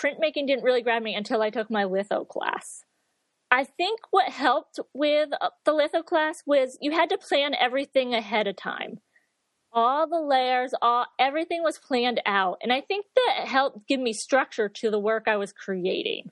printmaking didn't really grab me until I took my litho class. I think what helped with uh, the litho class was you had to plan everything ahead of time. All the layers, all everything was planned out, and I think that helped give me structure to the work I was creating.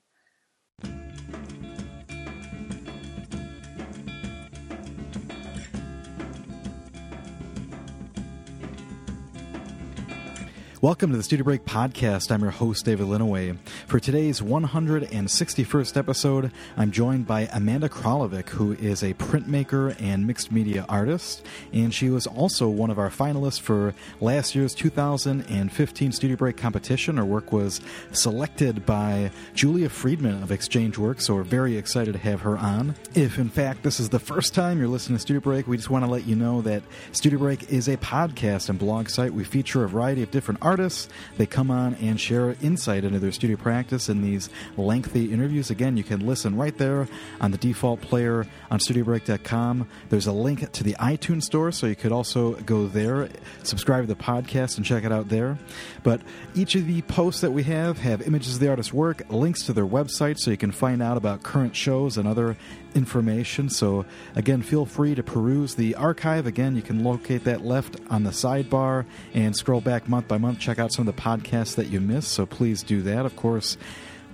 Welcome to the Studio Break Podcast. I'm your host, David Linaway. For today's 161st episode, I'm joined by Amanda Kralovic, who is a printmaker and mixed media artist, and she was also one of our finalists for last year's 2015 Studio Break competition. Her work was selected by Julia Friedman of Exchange Works, so we're very excited to have her on. If, in fact, this is the first time you're listening to Studio Break, we just want to let you know that Studio Break is a podcast and blog site. We feature a variety of different artists. They come on and share insight into their studio practice in these lengthy interviews. Again, you can listen right there on the default player on studiobreak.com. There's a link to the iTunes store, so you could also go there, subscribe to the podcast, and check it out there. But each of the posts that we have have images of the artist's work, links to their website, so you can find out about current shows and other information. So, again, feel free to peruse the archive. Again, you can locate that left on the sidebar and scroll back month by month, check out some of the podcasts that you missed. So, please do that. Of course,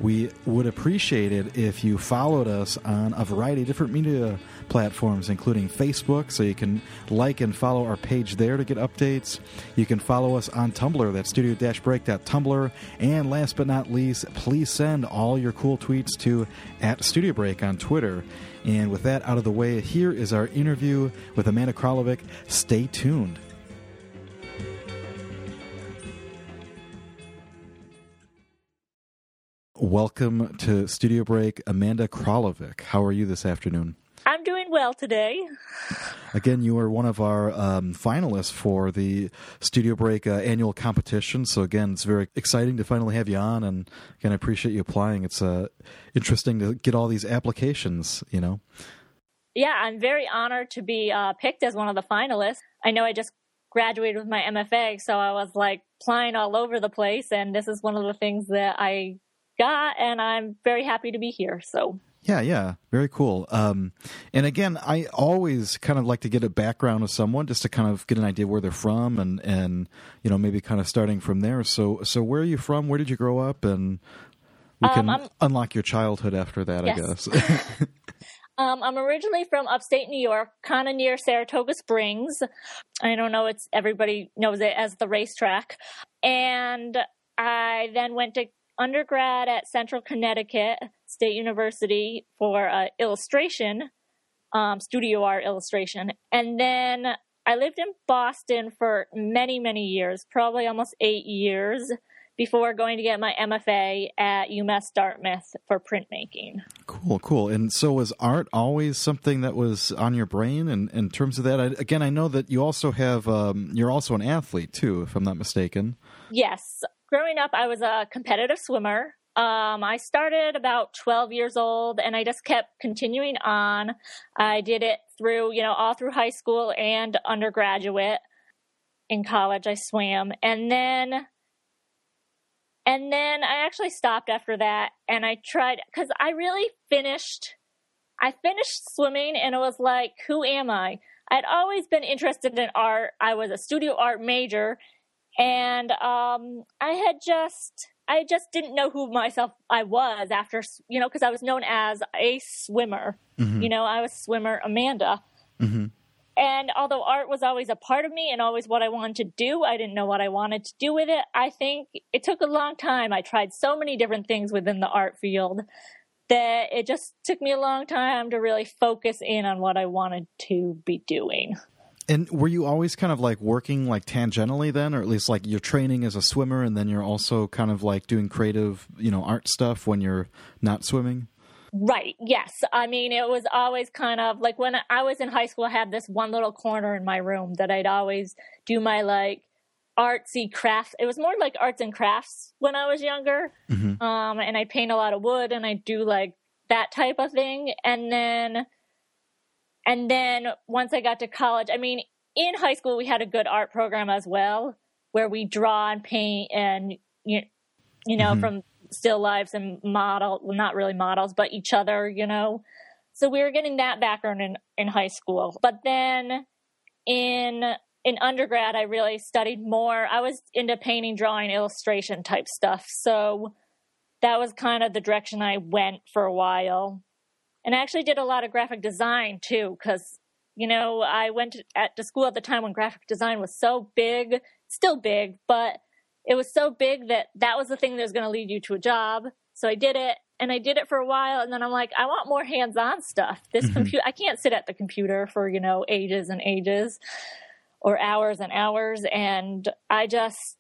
we would appreciate it if you followed us on a variety of different media platforms, including Facebook, so you can like and follow our page there to get updates. You can follow us on Tumblr, that's studio break.tumblr. And last but not least, please send all your cool tweets to at Studio Break on Twitter. And with that out of the way, here is our interview with Amanda Kralovic. Stay tuned. Welcome to Studio Break, Amanda Kralovic. How are you this afternoon? I'm doing well today. Again, you are one of our um, finalists for the Studio Break uh, annual competition. So again, it's very exciting to finally have you on, and again, I appreciate you applying. It's uh, interesting to get all these applications. You know. Yeah, I'm very honored to be uh, picked as one of the finalists. I know I just graduated with my MFA, so I was like applying all over the place, and this is one of the things that I got, and I'm very happy to be here. So. Yeah, yeah, very cool. Um, and again, I always kind of like to get a background of someone just to kind of get an idea where they're from, and and you know maybe kind of starting from there. So, so where are you from? Where did you grow up? And we can um, unlock your childhood after that, yes. I guess. um, I'm originally from upstate New York, kind of near Saratoga Springs. I don't know; it's everybody knows it as the racetrack. And I then went to undergrad at Central Connecticut State University for uh, illustration, um, studio art illustration. And then I lived in Boston for many, many years, probably almost eight years before going to get my MFA at UMass Dartmouth for printmaking. Cool, cool. And so was art always something that was on your brain? And in terms of that, I, again, I know that you also have, um, you're also an athlete too, if I'm not mistaken. Yes growing up, I was a competitive swimmer. Um, I started about 12 years old and I just kept continuing on. I did it through, you know, all through high school and undergraduate. In college, I swam. And then, and then I actually stopped after that and I tried, because I really finished, I finished swimming and it was like, who am I? I'd always been interested in art. I was a studio art major and um, I had just I just didn't know who myself I was after you know because I was known as a swimmer. Mm-hmm. You know, I was swimmer Amanda. Mm-hmm. And although art was always a part of me and always what I wanted to do, I didn't know what I wanted to do with it. I think it took a long time. I tried so many different things within the art field that it just took me a long time to really focus in on what I wanted to be doing. And were you always kind of like working like tangentially then, or at least like you're training as a swimmer, and then you're also kind of like doing creative, you know, art stuff when you're not swimming? Right. Yes. I mean, it was always kind of like when I was in high school, I had this one little corner in my room that I'd always do my like artsy crafts. It was more like arts and crafts when I was younger. Mm-hmm. Um, and I paint a lot of wood and I do like that type of thing. And then and then once I got to college, I mean, in high school, we had a good art program as well, where we draw and paint and, you, you know, mm-hmm. from still lives and model, well, not really models, but each other, you know. So we were getting that background in, in high school. But then in in undergrad, I really studied more. I was into painting, drawing, illustration type stuff. So that was kind of the direction I went for a while. And I actually did a lot of graphic design too, because, you know, I went to, at, to school at the time when graphic design was so big, still big, but it was so big that that was the thing that was going to lead you to a job. So I did it and I did it for a while and then I'm like, I want more hands-on stuff. This mm-hmm. computer I can't sit at the computer for, you know, ages and ages or hours and hours and I just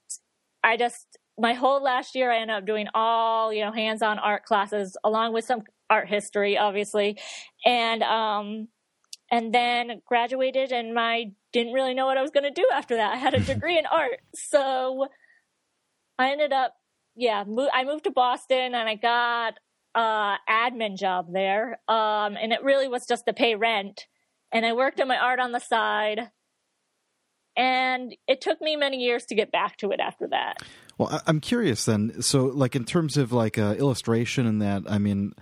I just my whole last year I ended up doing all, you know, hands-on art classes along with some art history obviously. And um and then graduated and I didn't really know what I was going to do after that. I had a degree in art. So I ended up yeah, mo- I moved to Boston and I got a admin job there. Um, and it really was just to pay rent. And I worked on my art on the side. And it took me many years to get back to it after that. Well, I'm curious then. So, like in terms of like uh, illustration and that, I mean,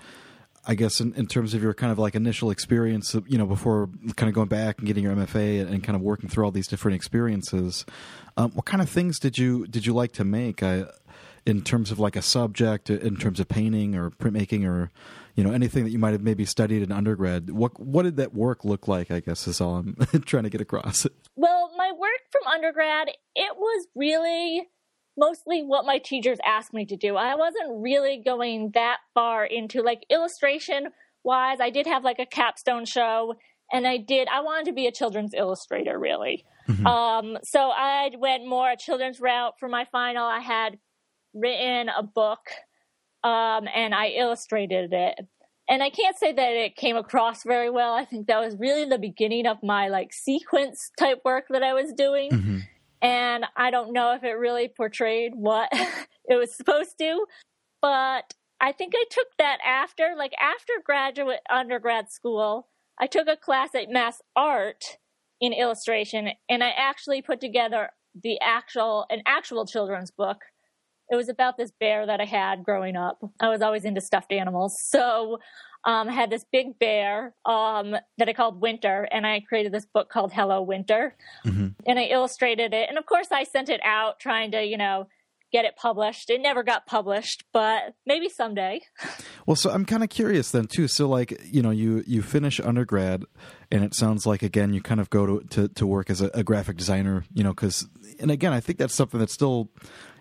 I guess in, in terms of your kind of like initial experience, you know, before kind of going back and getting your MFA and, and kind of working through all these different experiences, um, what kind of things did you did you like to make? I, in terms of like a subject, in terms of painting or printmaking or you know anything that you might have maybe studied in undergrad. What what did that work look like? I guess is all I'm trying to get across. Well, my work from undergrad it was really mostly what my teachers asked me to do. I wasn't really going that far into like illustration wise. I did have like a capstone show and I did I wanted to be a children's illustrator really. Mm-hmm. Um, so I went more a children's route for my final. I had written a book um, and I illustrated it. And I can't say that it came across very well. I think that was really the beginning of my like sequence type work that I was doing. Mm-hmm. And I don't know if it really portrayed what it was supposed to, but I think I took that after, like after graduate undergrad school, I took a class at Mass Art in illustration and I actually put together the actual an actual children's book it was about this bear that I had growing up. I was always into stuffed animals. So um, I had this big bear um, that I called Winter, and I created this book called Hello Winter. Mm-hmm. And I illustrated it. And of course, I sent it out trying to, you know, get it published. It never got published, but maybe someday. Well, so I'm kind of curious then too. So like, you know, you you finish undergrad and it sounds like again you kind of go to to, to work as a, a graphic designer, you know, cuz and again, I think that's something that's still,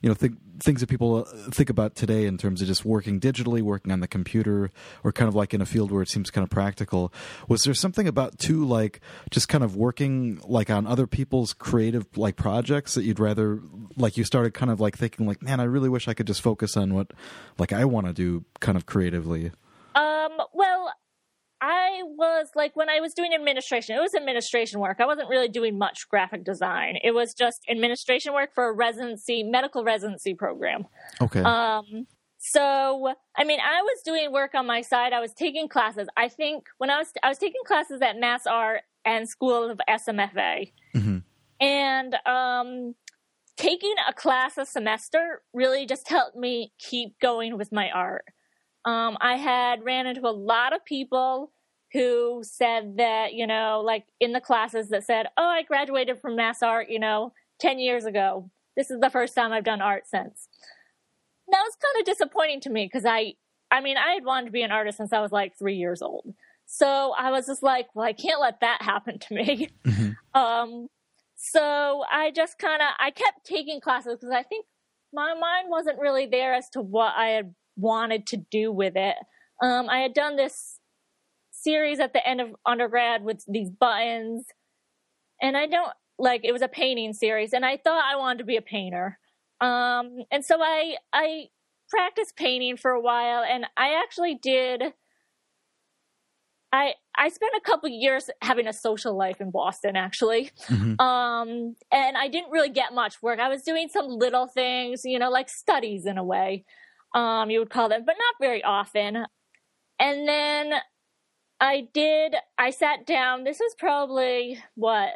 you know, things that people uh, think about today in terms of just working digitally, working on the computer, or kind of like in a field where it seems kind of practical. Was there something about too, like just kind of working like on other people's creative like projects that you'd rather like you started kind of like thinking like, man, I really wish I could just focus on what like I want to do kind of creatively. Was like when I was doing administration, it was administration work. I wasn't really doing much graphic design. It was just administration work for a residency, medical residency program. Okay. Um so I mean, I was doing work on my side. I was taking classes. I think when I was I was taking classes at Mass Art and School of SMFA. Mm-hmm. And um taking a class a semester really just helped me keep going with my art. Um, I had ran into a lot of people who said that, you know, like in the classes that said, oh, I graduated from mass art, you know, 10 years ago. This is the first time I've done art since. That was kind of disappointing to me because I, I mean, I had wanted to be an artist since I was like three years old. So I was just like, well, I can't let that happen to me. Mm-hmm. Um, so I just kind of, I kept taking classes because I think my mind wasn't really there as to what I had wanted to do with it. Um, I had done this series at the end of undergrad with these buttons, and I don't like it was a painting series, and I thought I wanted to be a painter. Um, and so I I practiced painting for a while, and I actually did. I I spent a couple years having a social life in Boston, actually, mm-hmm. um, and I didn't really get much work. I was doing some little things, you know, like studies in a way um, you would call them, but not very often. And then I did, I sat down, this was probably what,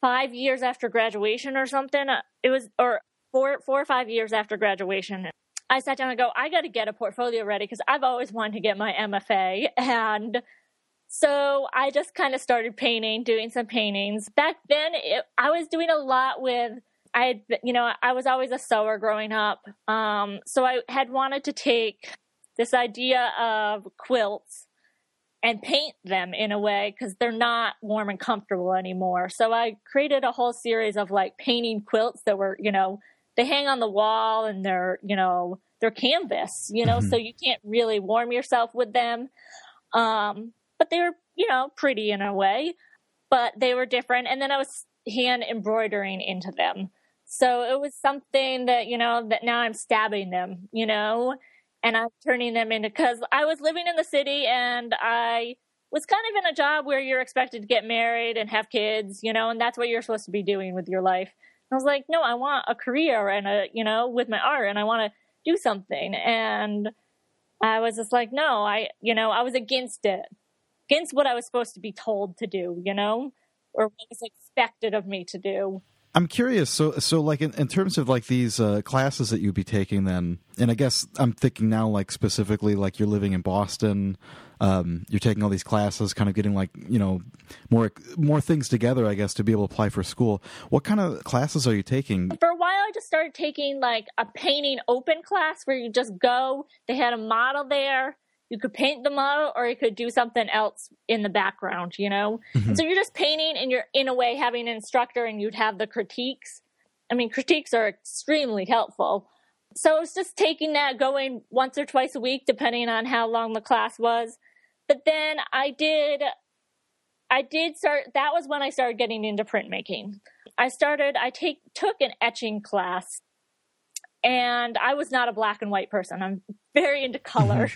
five years after graduation or something. It was, or four, four or five years after graduation. I sat down and go, I got to get a portfolio ready because I've always wanted to get my MFA. And so I just kind of started painting, doing some paintings. Back then, it, I was doing a lot with, I had, you know, I was always a sewer growing up. Um, so I had wanted to take this idea of quilts and paint them in a way because they're not warm and comfortable anymore. So I created a whole series of like painting quilts that were, you know, they hang on the wall and they're, you know, they're canvas, you know, mm-hmm. so you can't really warm yourself with them. Um, but they were, you know, pretty in a way, but they were different. And then I was hand embroidering into them. So it was something that, you know, that now I'm stabbing them, you know, and I'm turning them into, cause I was living in the city and I was kind of in a job where you're expected to get married and have kids, you know, and that's what you're supposed to be doing with your life. I was like, no, I want a career and a, you know, with my art and I want to do something. And I was just like, no, I, you know, I was against it, against what I was supposed to be told to do, you know, or what was expected of me to do. I'm curious. So, so like in, in terms of like these uh, classes that you'd be taking, then, and I guess I'm thinking now, like specifically, like you're living in Boston, um, you're taking all these classes, kind of getting like you know more more things together, I guess, to be able to apply for school. What kind of classes are you taking? For a while, I just started taking like a painting open class where you just go. They had a model there you could paint the model or you could do something else in the background, you know? Mm-hmm. So you're just painting and you're in a way having an instructor and you'd have the critiques. I mean, critiques are extremely helpful. So it's just taking that going once or twice a week, depending on how long the class was. But then I did, I did start, that was when I started getting into printmaking. I started, I take, took an etching class and I was not a black and white person. I'm very into color.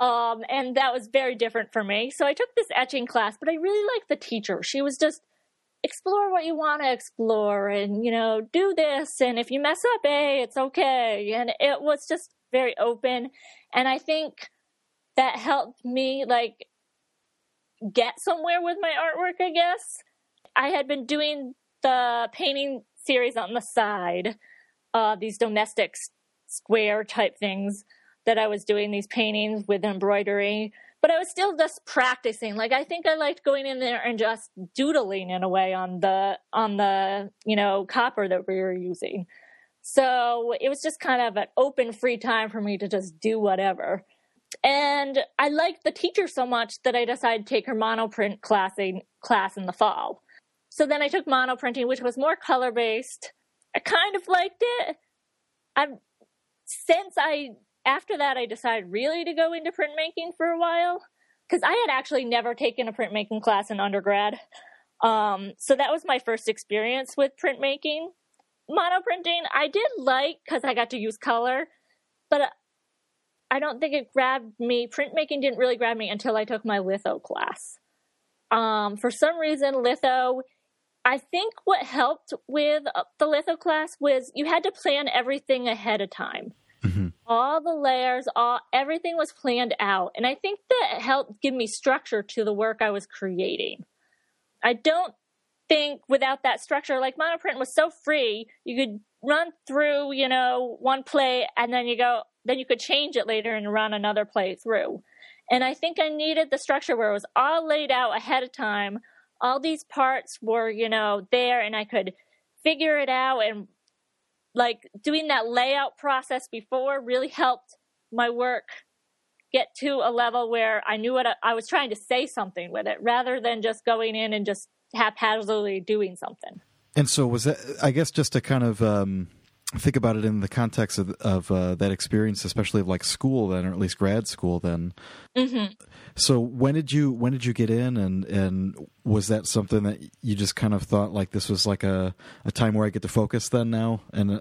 Um, and that was very different for me. So I took this etching class, but I really liked the teacher. She was just explore what you want to explore and, you know, do this. And if you mess up, hey, it's okay. And it was just very open. And I think that helped me like get somewhere with my artwork, I guess. I had been doing the painting series on the side, uh, these domestic square type things that I was doing these paintings with embroidery, but I was still just practicing. Like I think I liked going in there and just doodling in a way on the on the, you know, copper that we were using. So it was just kind of an open free time for me to just do whatever. And I liked the teacher so much that I decided to take her monoprint class in, class in the fall. So then I took monoprinting, which was more color based. I kind of liked it. I've since I after that, I decided really to go into printmaking for a while because I had actually never taken a printmaking class in undergrad. Um, so that was my first experience with printmaking. Monoprinting, I did like because I got to use color, but I don't think it grabbed me. Printmaking didn't really grab me until I took my litho class. Um, for some reason, litho, I think what helped with the litho class was you had to plan everything ahead of time. Mm-hmm. All the layers, all everything was planned out, and I think that helped give me structure to the work I was creating. I don't think without that structure, like monoprint was so free, you could run through, you know, one play and then you go, then you could change it later and run another play through. And I think I needed the structure where it was all laid out ahead of time. All these parts were, you know, there and I could figure it out and like doing that layout process before really helped my work get to a level where I knew what I, I was trying to say something with it rather than just going in and just haphazardly doing something. And so was that I guess just to kind of um, think about it in the context of, of uh, that experience, especially of like school then, or at least grad school then. Mm-hmm. So when did you when did you get in, and and was that something that you just kind of thought like this was like a a time where I get to focus then now and.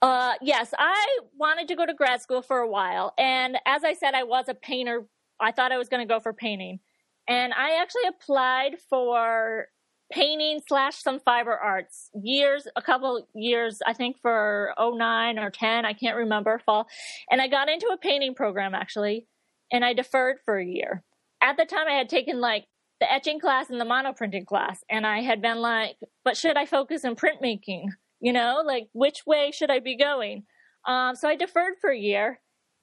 Uh, yes, I wanted to go to grad school for a while, and as I said, I was a painter. I thought I was going to go for painting, and I actually applied for painting slash some fiber arts years a couple years i think for 09 or 10 i can't remember fall and i got into a painting program actually and i deferred for a year at the time i had taken like the etching class and the monoprinting class and i had been like but should i focus in printmaking you know like which way should i be going Um, so I deferred for a year.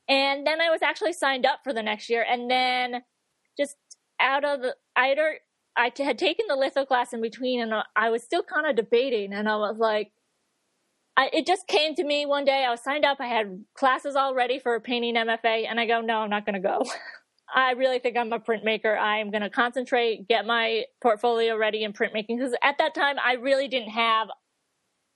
And then I was actually signed up for the next year. And then just out of the, I had, had taken the litho class in between and uh, I was still kind of debating. And I was like, I, it just came to me one day. I was signed up. I had classes all ready for a painting MFA. And I go, no, I'm not going to go. I really think I'm a printmaker. I'm going to concentrate, get my portfolio ready in printmaking. Because at that time, I really didn't have,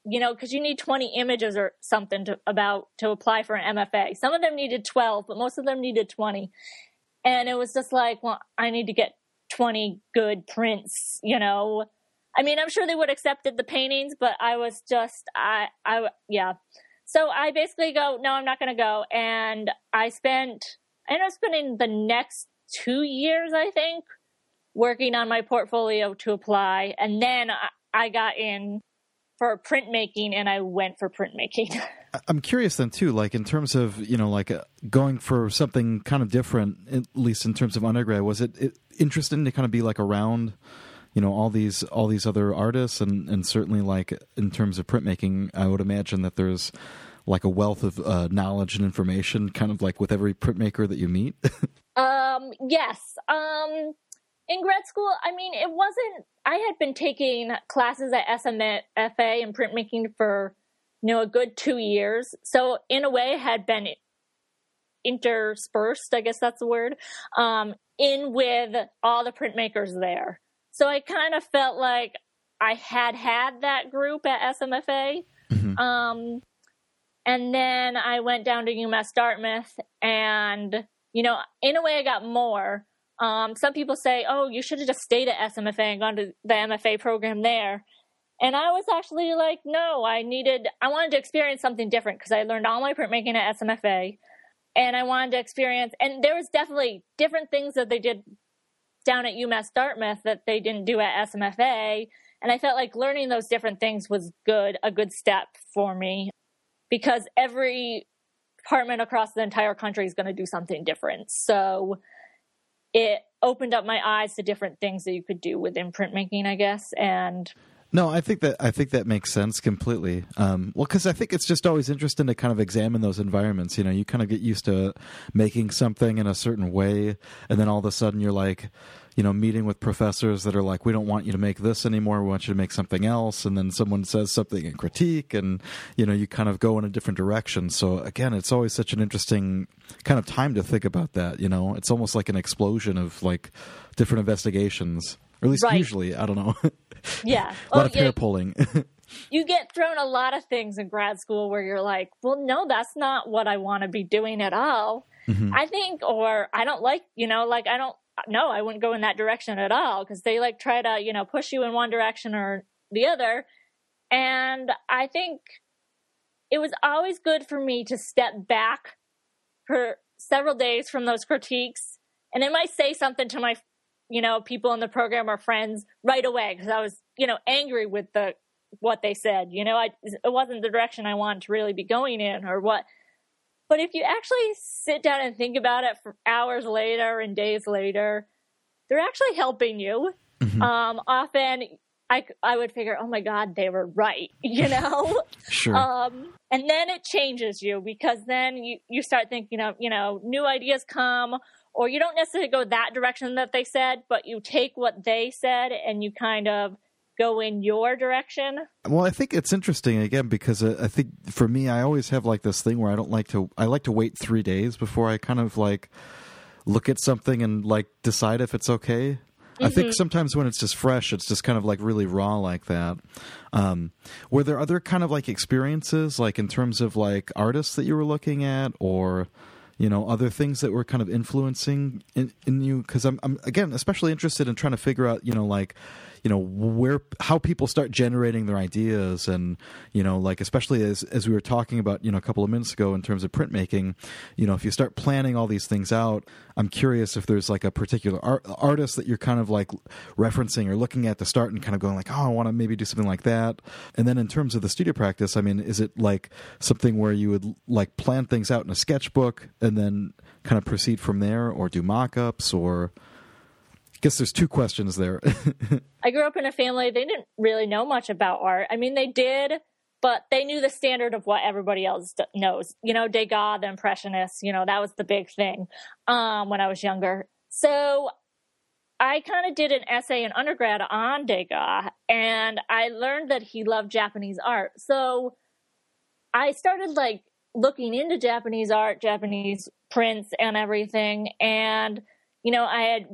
you know, because you need 20 images or something to about to apply for an MFA. Some of them needed 12, but most of them needed 20. And it was just like, well, I need to get 20 good prints, you know. I mean, I'm sure they would accepted the paintings, but I was just, I, I, yeah. So I basically go, no, I'm not going to go. And I spent I ended up spending the next two years, I think, working on my portfolio to apply. And then I got in for printmaking and I went for printmaking. I'm curious then too, like in terms of, you know, like uh, going for something kind of different, at least in terms of undergrad, was it, it interesting to kind of be like around, you know, all these, all these other artists and, and certainly like in terms of printmaking, I would imagine that there's, like a wealth of uh, knowledge and information, kind of like with every printmaker that you meet? um, yes. Um, in grad school, I mean, it wasn't. I had been taking classes at SMFA in printmaking for you know a good two years, so in a way, had been interspersed. I guess that's the word. Um, in with all the printmakers there, so I kind of felt like I had had that group at SMFA. Mm-hmm. Um, and then I went down to UMass Dartmouth and, you know, in a way I got more. Um, some people say, oh, you should have just stayed at SMFA and gone to the MFA program there. And I was actually like, no, I needed, I wanted to experience something different because I learned all my printmaking at SMFA. And I wanted to experience, and there was definitely different things that they did down at UMass Dartmouth that they didn't do at SMFA. And I felt like learning those different things was good, a good step for me because every department across the entire country is going to do something different. So it opened up my eyes to different things that you could do within printmaking, I guess. And no, I think that I think that makes sense completely. Um, well, because I think it's just always interesting to kind of examine those environments. You know, you kind of get used to making something in a certain way, and then all of a sudden you're like, you know, meeting with professors that are like, we don't want you to make this anymore. We want you to make something else. And then someone says something in critique and, you know, you kind of go in a different direction. So again, it's always such an interesting kind of time to think about that. You know, it's almost like an explosion of like different investigations, or at least right. usually, I don't know. Yeah. a lot oh, of hair pulling. you get thrown a lot of things in grad school where you're like, well, no, that's not what I want to be doing at all. Mm-hmm. I think, or I don't like, you know, like I don't no, I wouldn't go in that direction at all because they like try to, you know, push you in one direction or the other. And I think it was always good for me to step back for several days from those critiques. And I might say something to my, you know, people in the program or friends right away because I was, you know, angry with the what they said. You know, I it wasn't the direction I wanted to really be going in or what but if you actually sit down and think about it for hours later and days later, they're actually helping you. Mm-hmm. Um, often I, I would figure, oh my God, they were right, you know? sure. Um, and then it changes you because then you, you start thinking of, you know, new ideas come, or you don't necessarily go that direction that they said, but you take what they said and you kind of go in your direction? Well, I think it's interesting again because uh, I think for me, I always have like this thing where I don't like to. I like to wait three days before I kind of like look at something and like decide if it's okay. Mm-hmm. I think mm-hmm. sometimes when it's just fresh, it's just kind of like really raw like that. Um, were there other kind of like experiences, like in terms of like artists that you were looking at, or you know other things that were kind of influencing in, in you? Because I'm, I'm again especially interested in trying to figure out, you know, like you know where how people start generating their ideas and you know like especially as as we were talking about you know a couple of minutes ago in terms of printmaking you know if you start planning all these things out i'm curious if there's like a particular art, artist that you're kind of like referencing or looking at to start and kind of going like oh i want to maybe do something like that. And then in terms of the studio practice i mean is it like something where you would like plan things out in a sketchbook and then kind of proceed from there or do mock-ups or guess there's two questions there. I grew up in a family, they didn't really know much about art. I mean, they did but they knew the standard of what everybody else knows. You know, Degas, the Impressionists, you know, that was the big thing um, when I was younger. So I kind of did an essay in undergrad on Degas, and I learned that he loved Japanese art. So I started like looking into Japanese art, Japanese prints, and everything. And, you know, I had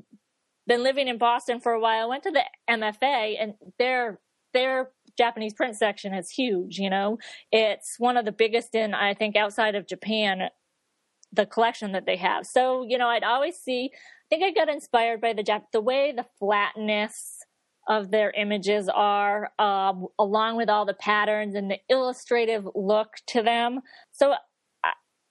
been living in Boston for a while. Went to the MFA, and their their Japanese print section is huge. You know, it's one of the biggest in I think outside of Japan. The collection that they have. So you know, I'd always see. I think I got inspired by the Jap- the way the flatness of their images are, uh, along with all the patterns and the illustrative look to them. So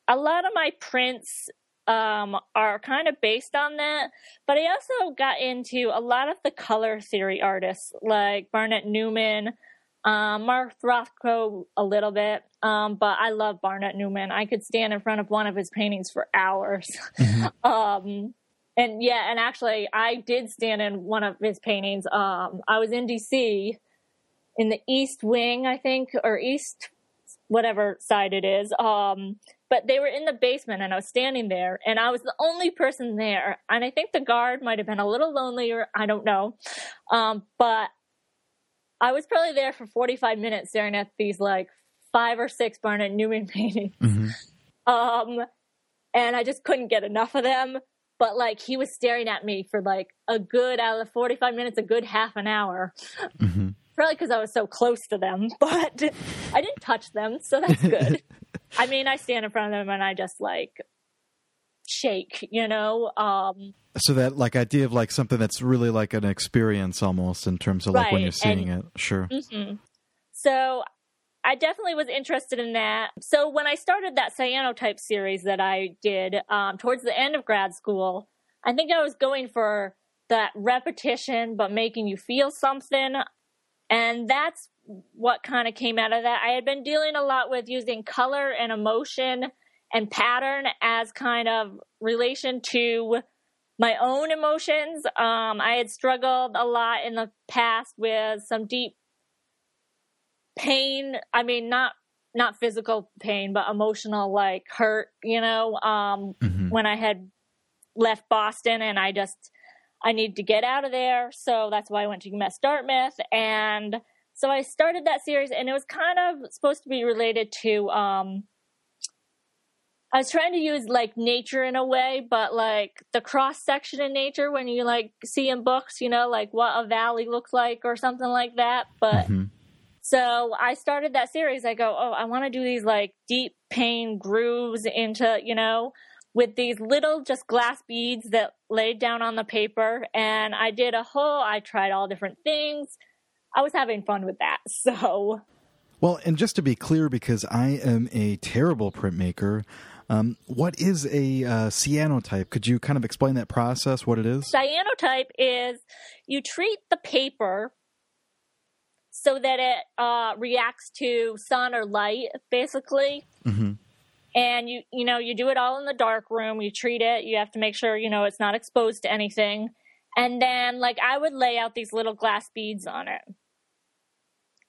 a lot of my prints um, are kind of based on that, but I also got into a lot of the color theory artists like Barnett Newman, um, Mark Rothko a little bit, um, but I love Barnett Newman. I could stand in front of one of his paintings for hours. Mm-hmm. um, and yeah, and actually, I did stand in one of his paintings. Um, I was in DC in the East Wing, I think, or East, whatever side it is. Um, but they were in the basement, and I was standing there, and I was the only person there. And I think the guard might have been a little lonelier. I don't know, um, but I was probably there for 45 minutes staring at these like five or six Barnett Newman paintings. Mm-hmm. Um, and I just couldn't get enough of them but like he was staring at me for like a good out of the 45 minutes a good half an hour mm-hmm. probably because i was so close to them but i didn't touch them so that's good i mean i stand in front of them and i just like shake you know um so that like idea of like something that's really like an experience almost in terms of like right. when you're seeing and, it sure mm-hmm. so I definitely was interested in that. So when I started that cyanotype series that I did um, towards the end of grad school, I think I was going for that repetition, but making you feel something. And that's what kind of came out of that. I had been dealing a lot with using color and emotion and pattern as kind of relation to my own emotions. Um, I had struggled a lot in the past with some deep pain i mean not not physical pain but emotional like hurt you know um mm-hmm. when i had left boston and i just i needed to get out of there so that's why i went to umass dartmouth and so i started that series and it was kind of supposed to be related to um I was trying to use like nature in a way, but like the cross section in nature when you like see in books, you know, like what a valley looks like or something like that. But mm-hmm. So I started that series. I go, oh, I want to do these like deep pain grooves into, you know, with these little just glass beads that laid down on the paper. And I did a whole, I tried all different things. I was having fun with that. So. Well, and just to be clear, because I am a terrible printmaker, um, what is a uh, cyanotype? Could you kind of explain that process, what it is? Cyanotype is you treat the paper so that it uh, reacts to sun or light, basically. Mm-hmm. And you, you know, you do it all in the dark room. You treat it. You have to make sure you know it's not exposed to anything. And then, like, I would lay out these little glass beads on it,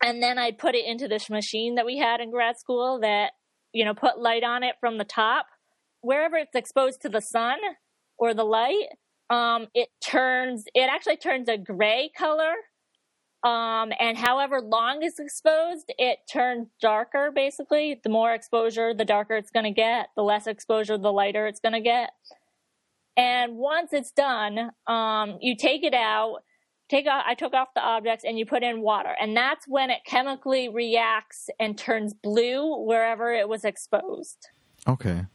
and then I'd put it into this machine that we had in grad school that you know put light on it from the top. Wherever it's exposed to the sun or the light, um, it turns. It actually turns a gray color um, and however long it's exposed, it turns darker basically. The more exposure, the darker it's going to get. The less exposure, the lighter it's going to get. And once it's done, um, you take it out, take off, I took off the objects and you put in water. And that's when it chemically reacts and turns blue wherever it was exposed. Okay.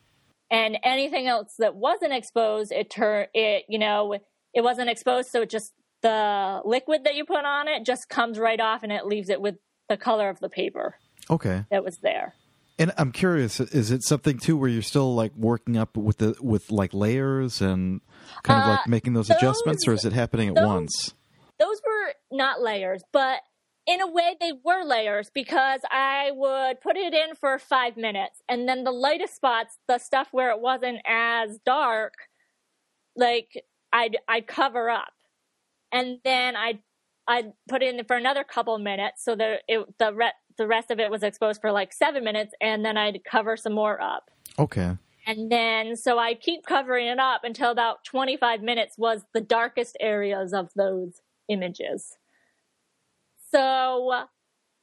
And anything else that wasn't exposed, it turn it, you know, it wasn't exposed, so it just the liquid that you put on it just comes right off and it leaves it with the color of the paper. Okay. That was there. And I'm curious, is it something too where you're still like working up with the with like layers and kind of uh, like making those, those, adjustments, or is it happening at those, once? Those were not layers, but in a way they were layers because I would put it in for five minutes, and then the lightest spots, the stuff where it wasn't as dark, like I'd I'd cover up and then I'd I'd put it in for another couple minutes so that it, the re- the rest of it was exposed for like seven minutes, and then I'd cover some more up. Okay. And then, so I keep covering it up until about 25 minutes was the darkest areas of those images. So,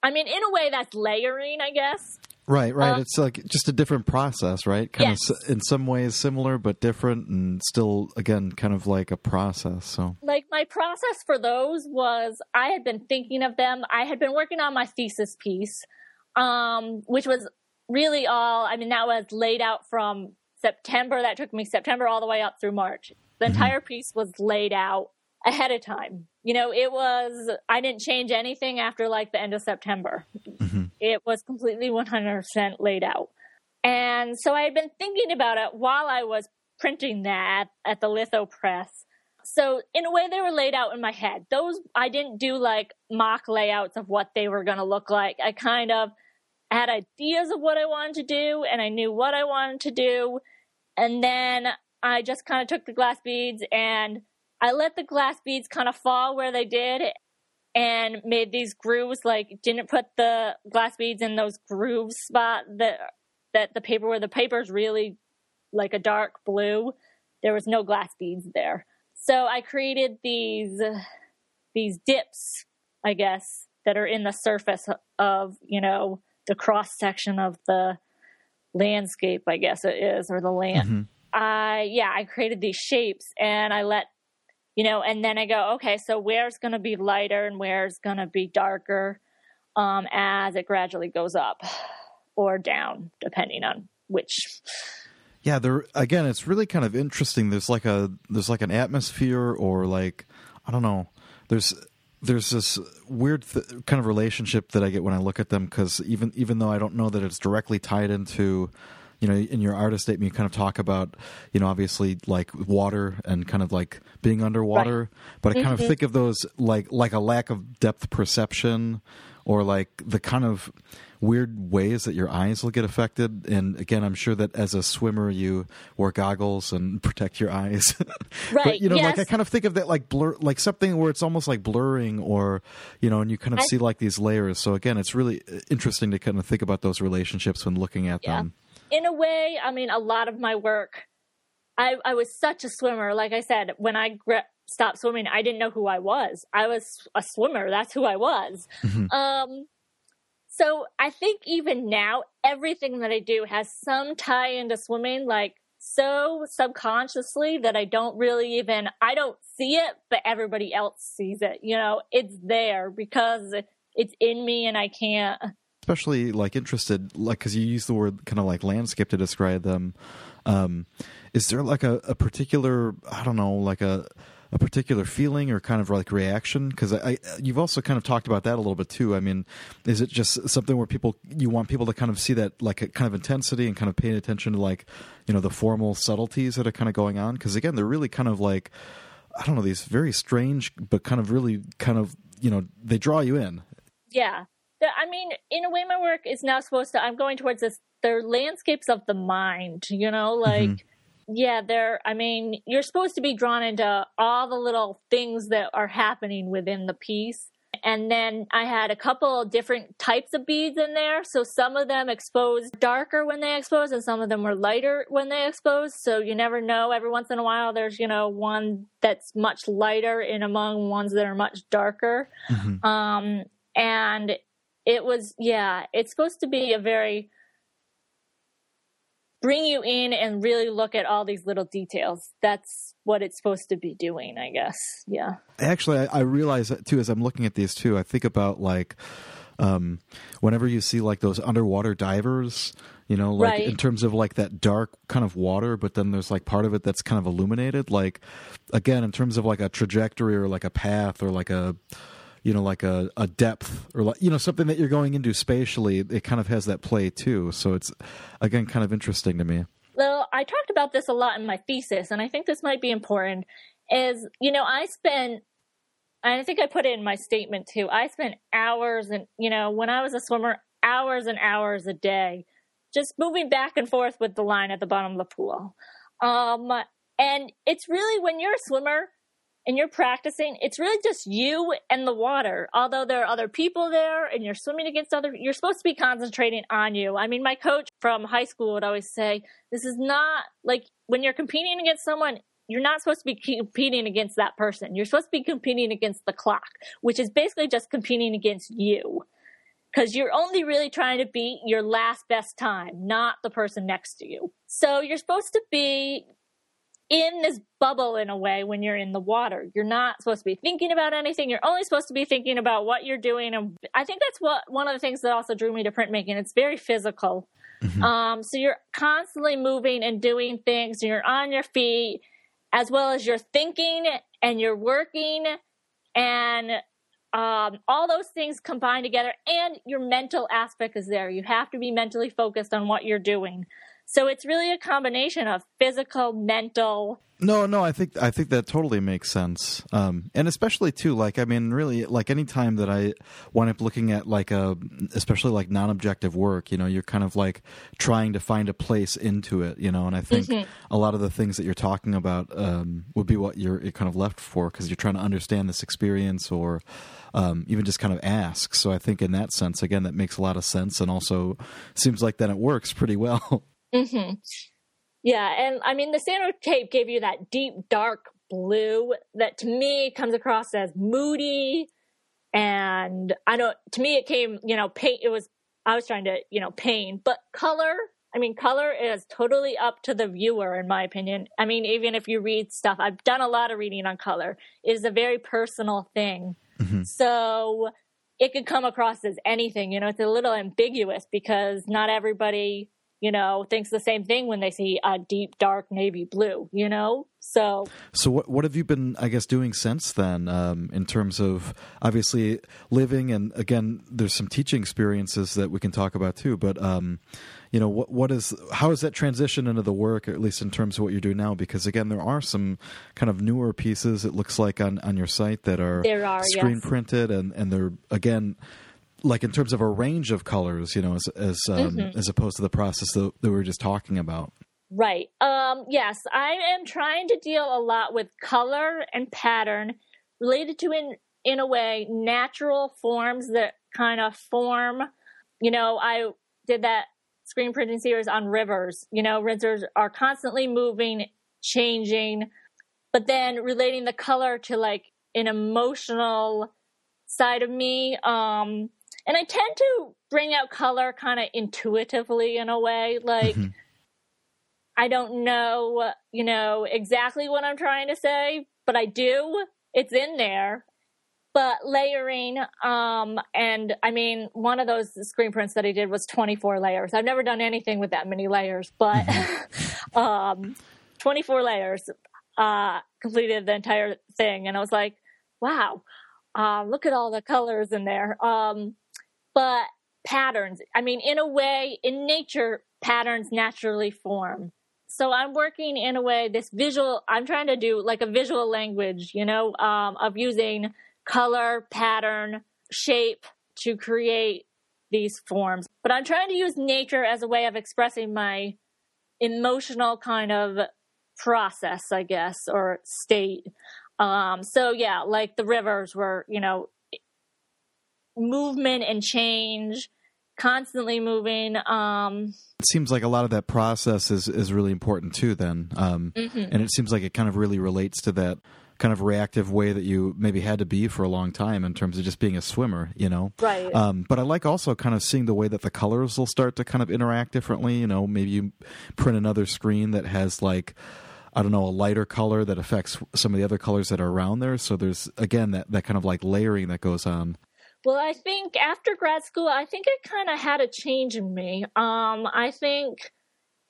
I mean, in a way, that's layering, I guess. Right, right. Uh, it's like just a different process, right? Kind yes. of in some ways similar but different and still again kind of like a process. So Like my process for those was I had been thinking of them. I had been working on my thesis piece um which was really all I mean that was laid out from September that took me September all the way up through March. The mm-hmm. entire piece was laid out ahead of time. You know, it was, I didn't change anything after like the end of September. Mm-hmm. It was completely 100% laid out. And so I had been thinking about it while I was printing that at the litho press. So in a way, they were laid out in my head. Those, I didn't do like mock layouts of what they were going to look like. I kind of had ideas of what I wanted to do and I knew what I wanted to do. And then I just kind of took the glass beads and I let the glass beads kind of fall where they did and made these grooves like didn't put the glass beads in those groove spot that that the paper where the paper is really like a dark blue. There was no glass beads there. So i created these these dips i guess that are in the surface of you know the cross section of the landscape i guess it is or the land. Mm-hmm. i yeah i created these shapes and i let you know and then i go okay so where's going to be lighter and where's going to be darker um, as it gradually goes up or down depending on which? Yeah there again it's really kind of interesting. There's like a there's like an atmosphere or like i don't know there's there's this weird th- kind of relationship that i get when i look at them because even even though i don't know that it's directly tied into you know, in your artist statement, you kind of talk about, you know, obviously like water and kind of like being underwater, right. but I kind mm-hmm. of think of those like like a lack of depth perception or like the kind of weird ways that your eyes will get affected. And again, I'm sure that as a swimmer, you wear goggles and protect your eyes. Right. but, you know, yes. like I kind of think of that like blur, like something where it's almost like blurring or, you know, and you kind of I, see like these layers. So again, it's really interesting to kind of think about those relationships when looking at yeah. them in a way, I mean, a lot of my work, I, I was such a swimmer. Like I said, when I gre- stopped swimming, I didn't know who I was. I was a swimmer. That's who I was. Mm-hmm. Um, so I think even now, everything that I do has some tie into swimming, like so subconsciously that I don't really even, I don't see it, but everybody else sees it. You know, it's there because it's in me and I can't especially like interested like because you use the word kind of like landscape to describe them um is there like a, a particular i don't know like a a particular feeling or kind of like reaction? Because I, I, you've also kind of talked about that a little bit too. I mean is it just something where people you want people to kind of see that like kind of intensity and kind of paying attention to like you know the formal subtleties that are kind of going on? Because again they're really kind of like i don't know these very strange but kind of really kind of you know they draw you in. Yeah I mean, in a way, my work is now supposed to. I'm going towards this. They're landscapes of the mind. You know, mm-hmm. like mm-hmm. yeah, they're. I mean, you're supposed to be drawn into all the little things that are happening within the piece. And then I had a couple different types of beads in there. So some of them exposed darker when they exposed, and some of them were lighter when they exposed. So you never know. Every once in a while, there's, you know, one that's much lighter in among ones that are much darker. Mm-hmm. Um, and it was yeah it's supposed to be a very bring you in and really look at all these little details. That's what it's supposed to be doing i guess. Yeah. Actually i, I realize that too as i'm looking at these too i think about like um, whenever you see like those underwater divers you know like right. in terms of like that dark kind of water but then there's like part of it that's kind of illuminated. Like again in terms of like a trajectory or like a path or like a you know like a, a depth or like you know something that you're going into spatially it kind of has that play too. So it's again kind of interesting to me. Well i talked about this a lot in my thesis and i think this might be important is you know i spent i think i put it in my statement too i spent hours and you know when i was a swimmer hours and hours a day just moving back and forth with the line at the bottom of the pool. Um and it's really when you're a swimmer and you're practicing, it's really just you and the water. Although there are other people there and you're swimming against other, you're supposed to be concentrating on you. I mean, my coach from high school would always say, this is not like when you're competing against someone, you're not supposed to be competing against that person. You're supposed to be competing against the clock, which is basically just competing against you. Because you're only really trying to beat your last best time, not the person next to you. So you're supposed to be in this bubble in a way when you're in the water. You're not supposed to be thinking about anything. You're only supposed to be thinking about what you're doing. And I think that's what one of the things that also drew me to printmaking. It's very physical. Mm-hmm. Um, so you're constantly moving and doing things. You're on your feet as well as you're thinking and you're working and um, all those things combine together and your mental aspect is there. You have to be mentally focused on what you're doing. So it's really a combination of physical, mental. No, no, I think I think that totally makes sense, um, and especially too, like I mean, really, like any time that I wind up looking at like a, especially like non-objective work, you know, you're kind of like trying to find a place into it, you know, and I think mm-hmm. a lot of the things that you're talking about um, would be what you're, you're kind of left for because you're trying to understand this experience or um, even just kind of ask. So I think in that sense, again, that makes a lot of sense, and also seems like then it works pretty well. Mm-hmm. Yeah, and I mean the Santa tape gave you that deep dark blue that to me comes across as moody and I know to me it came, you know, paint it was I was trying to, you know, paint, but color, I mean color is totally up to the viewer in my opinion. I mean even if you read stuff, I've done a lot of reading on color. It is a very personal thing. Mm-hmm. So it could come across as anything, you know, it's a little ambiguous because not everybody you know, thinks the same thing when they see a deep, dark navy blue, you know? So, so what what have you been, I guess, doing since then? Um, in terms of obviously living, and again, there's some teaching experiences that we can talk about too. But um, you know, what what is how is that transition into the work, at least in terms of what you're doing now? Because again, there are some kind of newer pieces. It looks like on on your site that are are screen yes. printed, and and they're again like in terms of a range of colors, you know, as as um, mm-hmm. as opposed to the process that, that we were just talking about. Right. Um, yes, I am trying to deal a lot with color and pattern related to in in a way natural forms that kind of form. You know, I did that screen printing series on rivers. You know, rivers are constantly moving, changing, but then relating the color to like an emotional side of me. Um, and I tend to bring out color kind of intuitively in a way. Like, mm-hmm. I don't know, you know, exactly what I'm trying to say, but I do. It's in there. But layering, um, and I mean, one of those screen prints that I did was 24 layers. I've never done anything with that many layers, but mm-hmm. um, 24 layers uh, completed the entire thing. And I was like, wow, uh, look at all the colors in there. Um, but patterns. I mean, in a way, in nature, patterns naturally form. So I'm working in a way, this visual, I'm trying to do like a visual language, you know, um, of using color, pattern, shape to create these forms. But I'm trying to use nature as a way of expressing my emotional kind of process, I guess, or state. Um, so yeah, like the rivers were, you know, movement and change, constantly moving. Um, it seems like a lot of that process is is really important too. Then, um, mm-hmm. and it seems like it kind of really relates to that kind of reactive way that you maybe had to be for a long time in terms of just being a swimmer, you know. Right. Um, but I like also kind of seeing the way that the colors will start to kind of interact differently. You know, maybe you print another screen that has like. I don't know, a lighter color that affects some of the other colors that are around there. So there's again that, that kind of like layering that goes on. Well, I think after grad school, I think it kind of had a change in me. Um, I think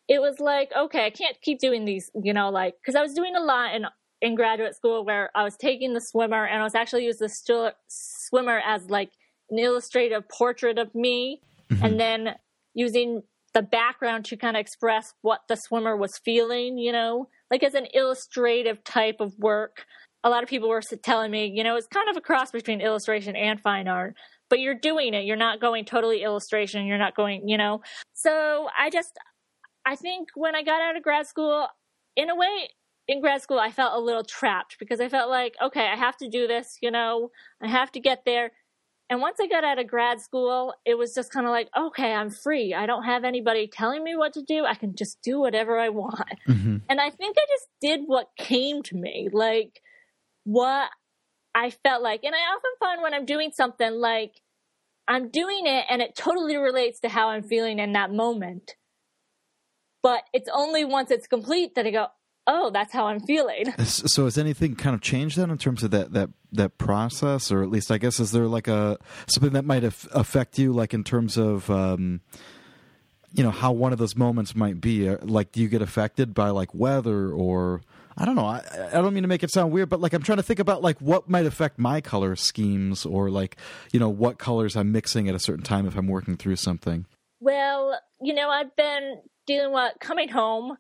it was like, okay, I can't keep doing these, you know, like, cause I was doing a lot in, in graduate school where I was taking the swimmer and I was actually using the still swimmer as like an illustrative portrait of me mm-hmm. and then using the background to kind of express what the swimmer was feeling, you know, like as an illustrative type of work a lot of people were telling me, you know, it's kind of a cross between illustration and fine art, but you're doing it. You're not going totally illustration. You're not going, you know. So I just, I think when I got out of grad school, in a way, in grad school, I felt a little trapped because I felt like, okay, I have to do this, you know, I have to get there. And once I got out of grad school, it was just kind of like, okay, I'm free. I don't have anybody telling me what to do. I can just do whatever I want. Mm-hmm. And I think I just did what came to me, like what I felt like. And I often find when I'm doing something like I'm doing it and it totally relates to how I'm feeling in that moment. But it's only once it's complete that I go, oh, that's how I'm feeling. So has anything kind of changed then in terms of that that that process, or at least I guess is there like a something that might affect you, like in terms of. Um, you know how one of those moments might be uh, like do you get affected by like weather or i don't know I, I don't mean to make it sound weird but like i'm trying to think about like what might affect my color schemes or like you know what colors i'm mixing at a certain time if i'm working through something well you know i've been dealing with coming home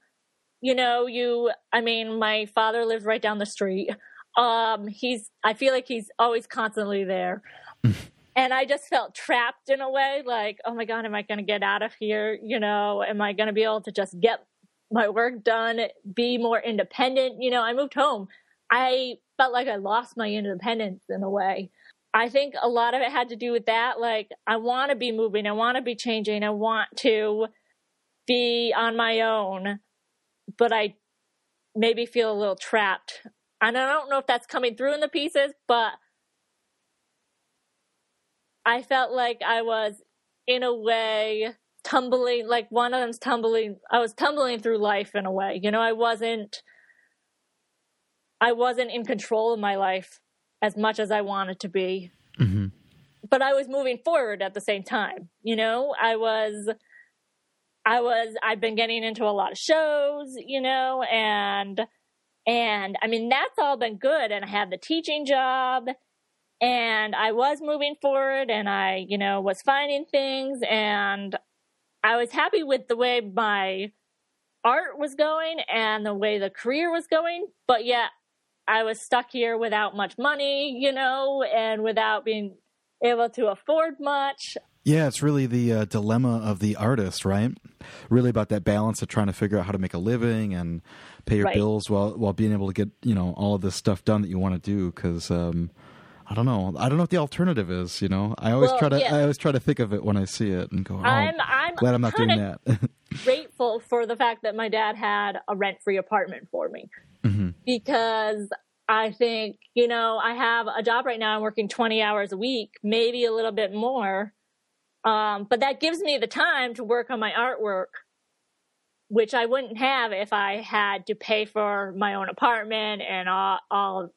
you know, you, I mean, my father lives right down the street. Um, he's, I feel like he's always constantly there. and I just felt trapped in a way, like, oh my God, am I going to get out of here? You know, am I going to be able to just get my work done, be more independent? You know, I moved home. I felt like I lost my independence in a way. I think a lot of it had to do with that. Like, I want to be moving, I want to be changing, I want to be on my own but I maybe feel a little trapped. And I don't know if that's coming through in the pieces, but I felt like I was in a way tumbling like one of them's tumbling I was tumbling through life in a way. You know, I wasn't I wasn't in control of my life as much as I wanted to be. Mm-hmm. But I was moving forward at the same time. You know, I was I was I've been getting into a lot of shows, you know, and and I mean that's all been good and I had the teaching job and I was moving forward and I, you know, was finding things and I was happy with the way my art was going and the way the career was going, but yet I was stuck here without much money, you know, and without being able to afford much. Yeah, it's really the uh, dilemma of the artist, right? Really about that balance of trying to figure out how to make a living and pay your right. bills while while being able to get you know all of this stuff done that you want to do. Because um, I don't know, I don't know what the alternative is. You know, I always well, try to yeah. I always try to think of it when I see it and go, oh, I'm I'm glad I'm not doing that. grateful for the fact that my dad had a rent free apartment for me mm-hmm. because I think you know I have a job right now. I'm working 20 hours a week, maybe a little bit more um, but that gives me the time to work on my artwork, which I wouldn't have if I had to pay for my own apartment and all, all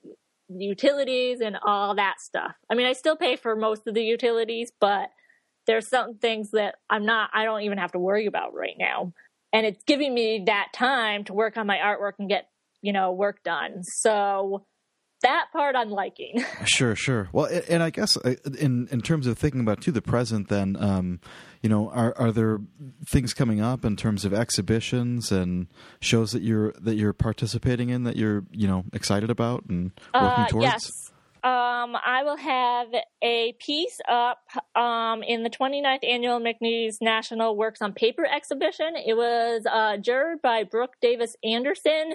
utilities and all that stuff. I mean, I still pay for most of the utilities, but there's some things that I'm not, I don't even have to worry about right now. And it's giving me that time to work on my artwork and get, you know, work done. So, that part I'm liking. sure, sure. Well, and I guess uh, in in terms of thinking about to the present, then um, you know, are are there things coming up in terms of exhibitions and shows that you're that you're participating in that you're you know excited about and working uh, towards? Yes. Um, I will have a piece up um, in the 29th annual McNeese National Works on Paper exhibition. It was uh, judged by Brooke Davis Anderson.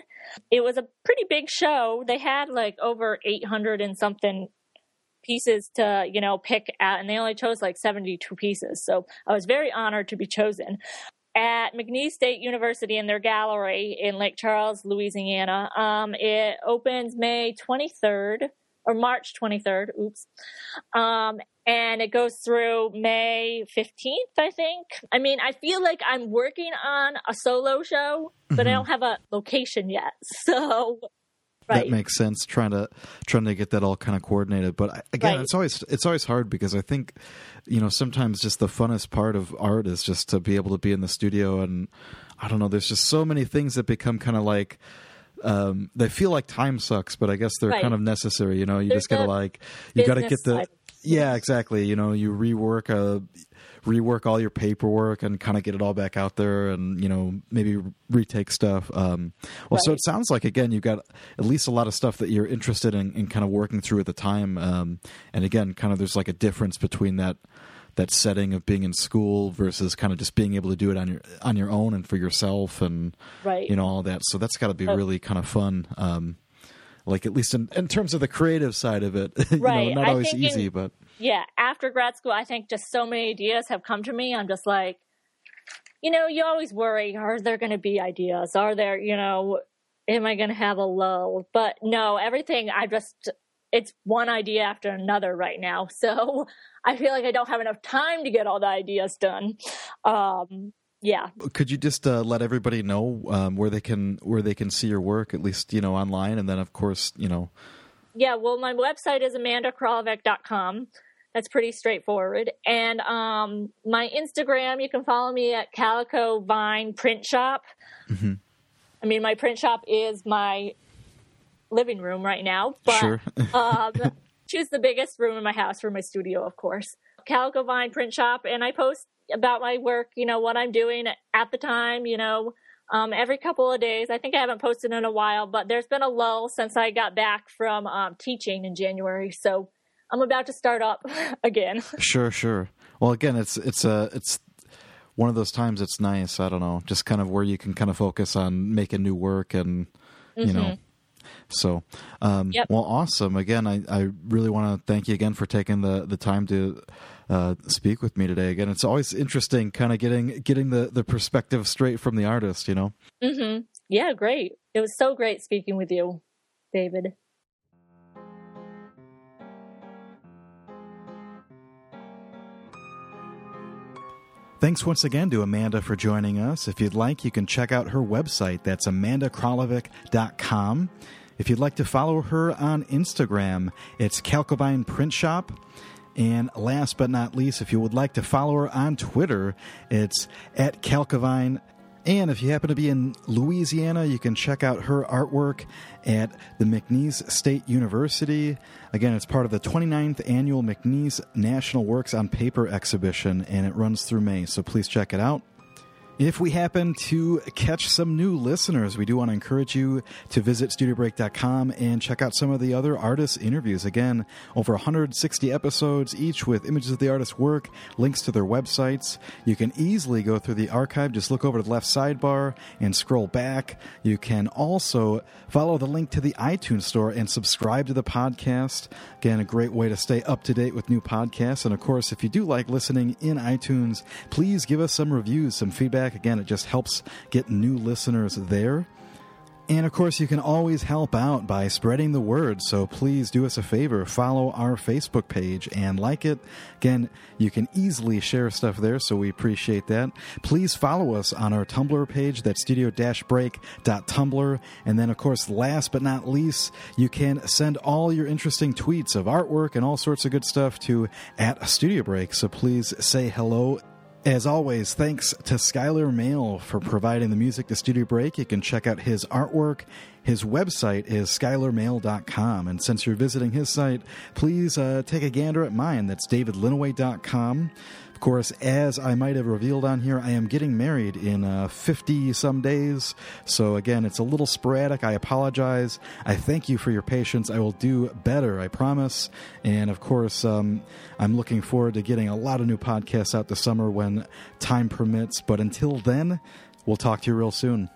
It was a pretty big show. They had like over 800 and something pieces to you know pick at and they only chose like 72 pieces so i was very honored to be chosen at McNeese State University in their gallery in Lake Charles, Louisiana. Um, it opens May 23rd or March 23rd. Oops. Um, and it goes through May 15th, I think. I mean, I feel like I'm working on a solo show, but mm-hmm. I don't have a location yet. So Right. that makes sense trying to trying to get that all kind of coordinated but again right. it's always it's always hard because i think you know sometimes just the funnest part of art is just to be able to be in the studio and i don't know there's just so many things that become kind of like um, they feel like time sucks, but I guess they're right. kind of necessary. You know, you There's just gotta like you gotta get the yeah exactly. You know, you rework a uh, rework all your paperwork and kind of get it all back out there, and you know maybe retake stuff. Um, well, right. so it sounds like again you've got at least a lot of stuff that you're interested in, in kind of working through at the time. Um, and again, kind of there's like a difference between that that setting of being in school versus kind of just being able to do it on your on your own and for yourself and right. you know all that. So that's got to be really kind of fun. Um, like at least in, in terms of the creative side of it, you right. know, not I always easy, in- but yeah, after grad school, I think just so many ideas have come to me. I'm just like, you know, you always worry, are there going to be ideas? Are there, you know, am I going to have a lull? But no, everything, I just, it's one idea after another right now. So I feel like I don't have enough time to get all the ideas done. Um, yeah. could you just uh, let everybody know um, where they can where they can see your work, at least you know online, and then of course you know Yeah, well, my website is amandakralovic.com. That's pretty straightforward. And um, my Instagram, you can follow me at Calico Vine Print Shop. Mhm. I mean, my print shop is my living room right now, but sure. um, choose the biggest room in my house for my studio, of course. Calico Vine Print Shop, and I post about my work, you know, what I'm doing at the time, you know, um, every couple of days. I think I haven't posted in a while, but there's been a lull since I got back from um, teaching in January. So I'm about to start up again. Sure, sure. Well, again, it's it's a it's one of those times. It's nice. I don't know, just kind of where you can kind of focus on making new work and you know. So, um, Yep. well, awesome. Again, I, I really want to thank you again for taking the, the time to uh, speak with me today. Again, it's always interesting, kind of getting getting the, the perspective straight from the artist. You know. hmm Yeah, great. It was so great speaking with you, David. Thanks once again to Amanda for joining us. If you'd like, you can check out her website. That's amandakralovic.com. If you'd like to follow her on Instagram, it's Calico Vine Print Shop. And last but not least, if you would like to follow her on Twitter, it's at Calcovine. And if you happen to be in Louisiana, you can check out her artwork at the McNeese State University. Again, it's part of the 29th annual McNeese National Works on Paper exhibition, and it runs through May, so please check it out. If we happen to catch some new listeners, we do want to encourage you to visit studiobreak.com and check out some of the other artists' interviews. Again, over 160 episodes, each with images of the artist's work, links to their websites. You can easily go through the archive, just look over to the left sidebar and scroll back. You can also follow the link to the iTunes store and subscribe to the podcast. Again, a great way to stay up to date with new podcasts. And of course, if you do like listening in iTunes, please give us some reviews, some feedback. Again, it just helps get new listeners there. And of course, you can always help out by spreading the word. So please do us a favor follow our Facebook page and like it. Again, you can easily share stuff there, so we appreciate that. Please follow us on our Tumblr page, that's studio break.tumblr. And then, of course, last but not least, you can send all your interesting tweets of artwork and all sorts of good stuff to at Studio Break. So please say hello as always, thanks to Skylar Mail for providing the music to Studio Break. You can check out his artwork. His website is skylarmail.com. And since you're visiting his site, please uh, take a gander at mine. That's davidlinneweh.com. Of course, as I might have revealed on here, I am getting married in 50 some days. So, again, it's a little sporadic. I apologize. I thank you for your patience. I will do better, I promise. And of course, um, I'm looking forward to getting a lot of new podcasts out this summer when time permits. But until then, we'll talk to you real soon.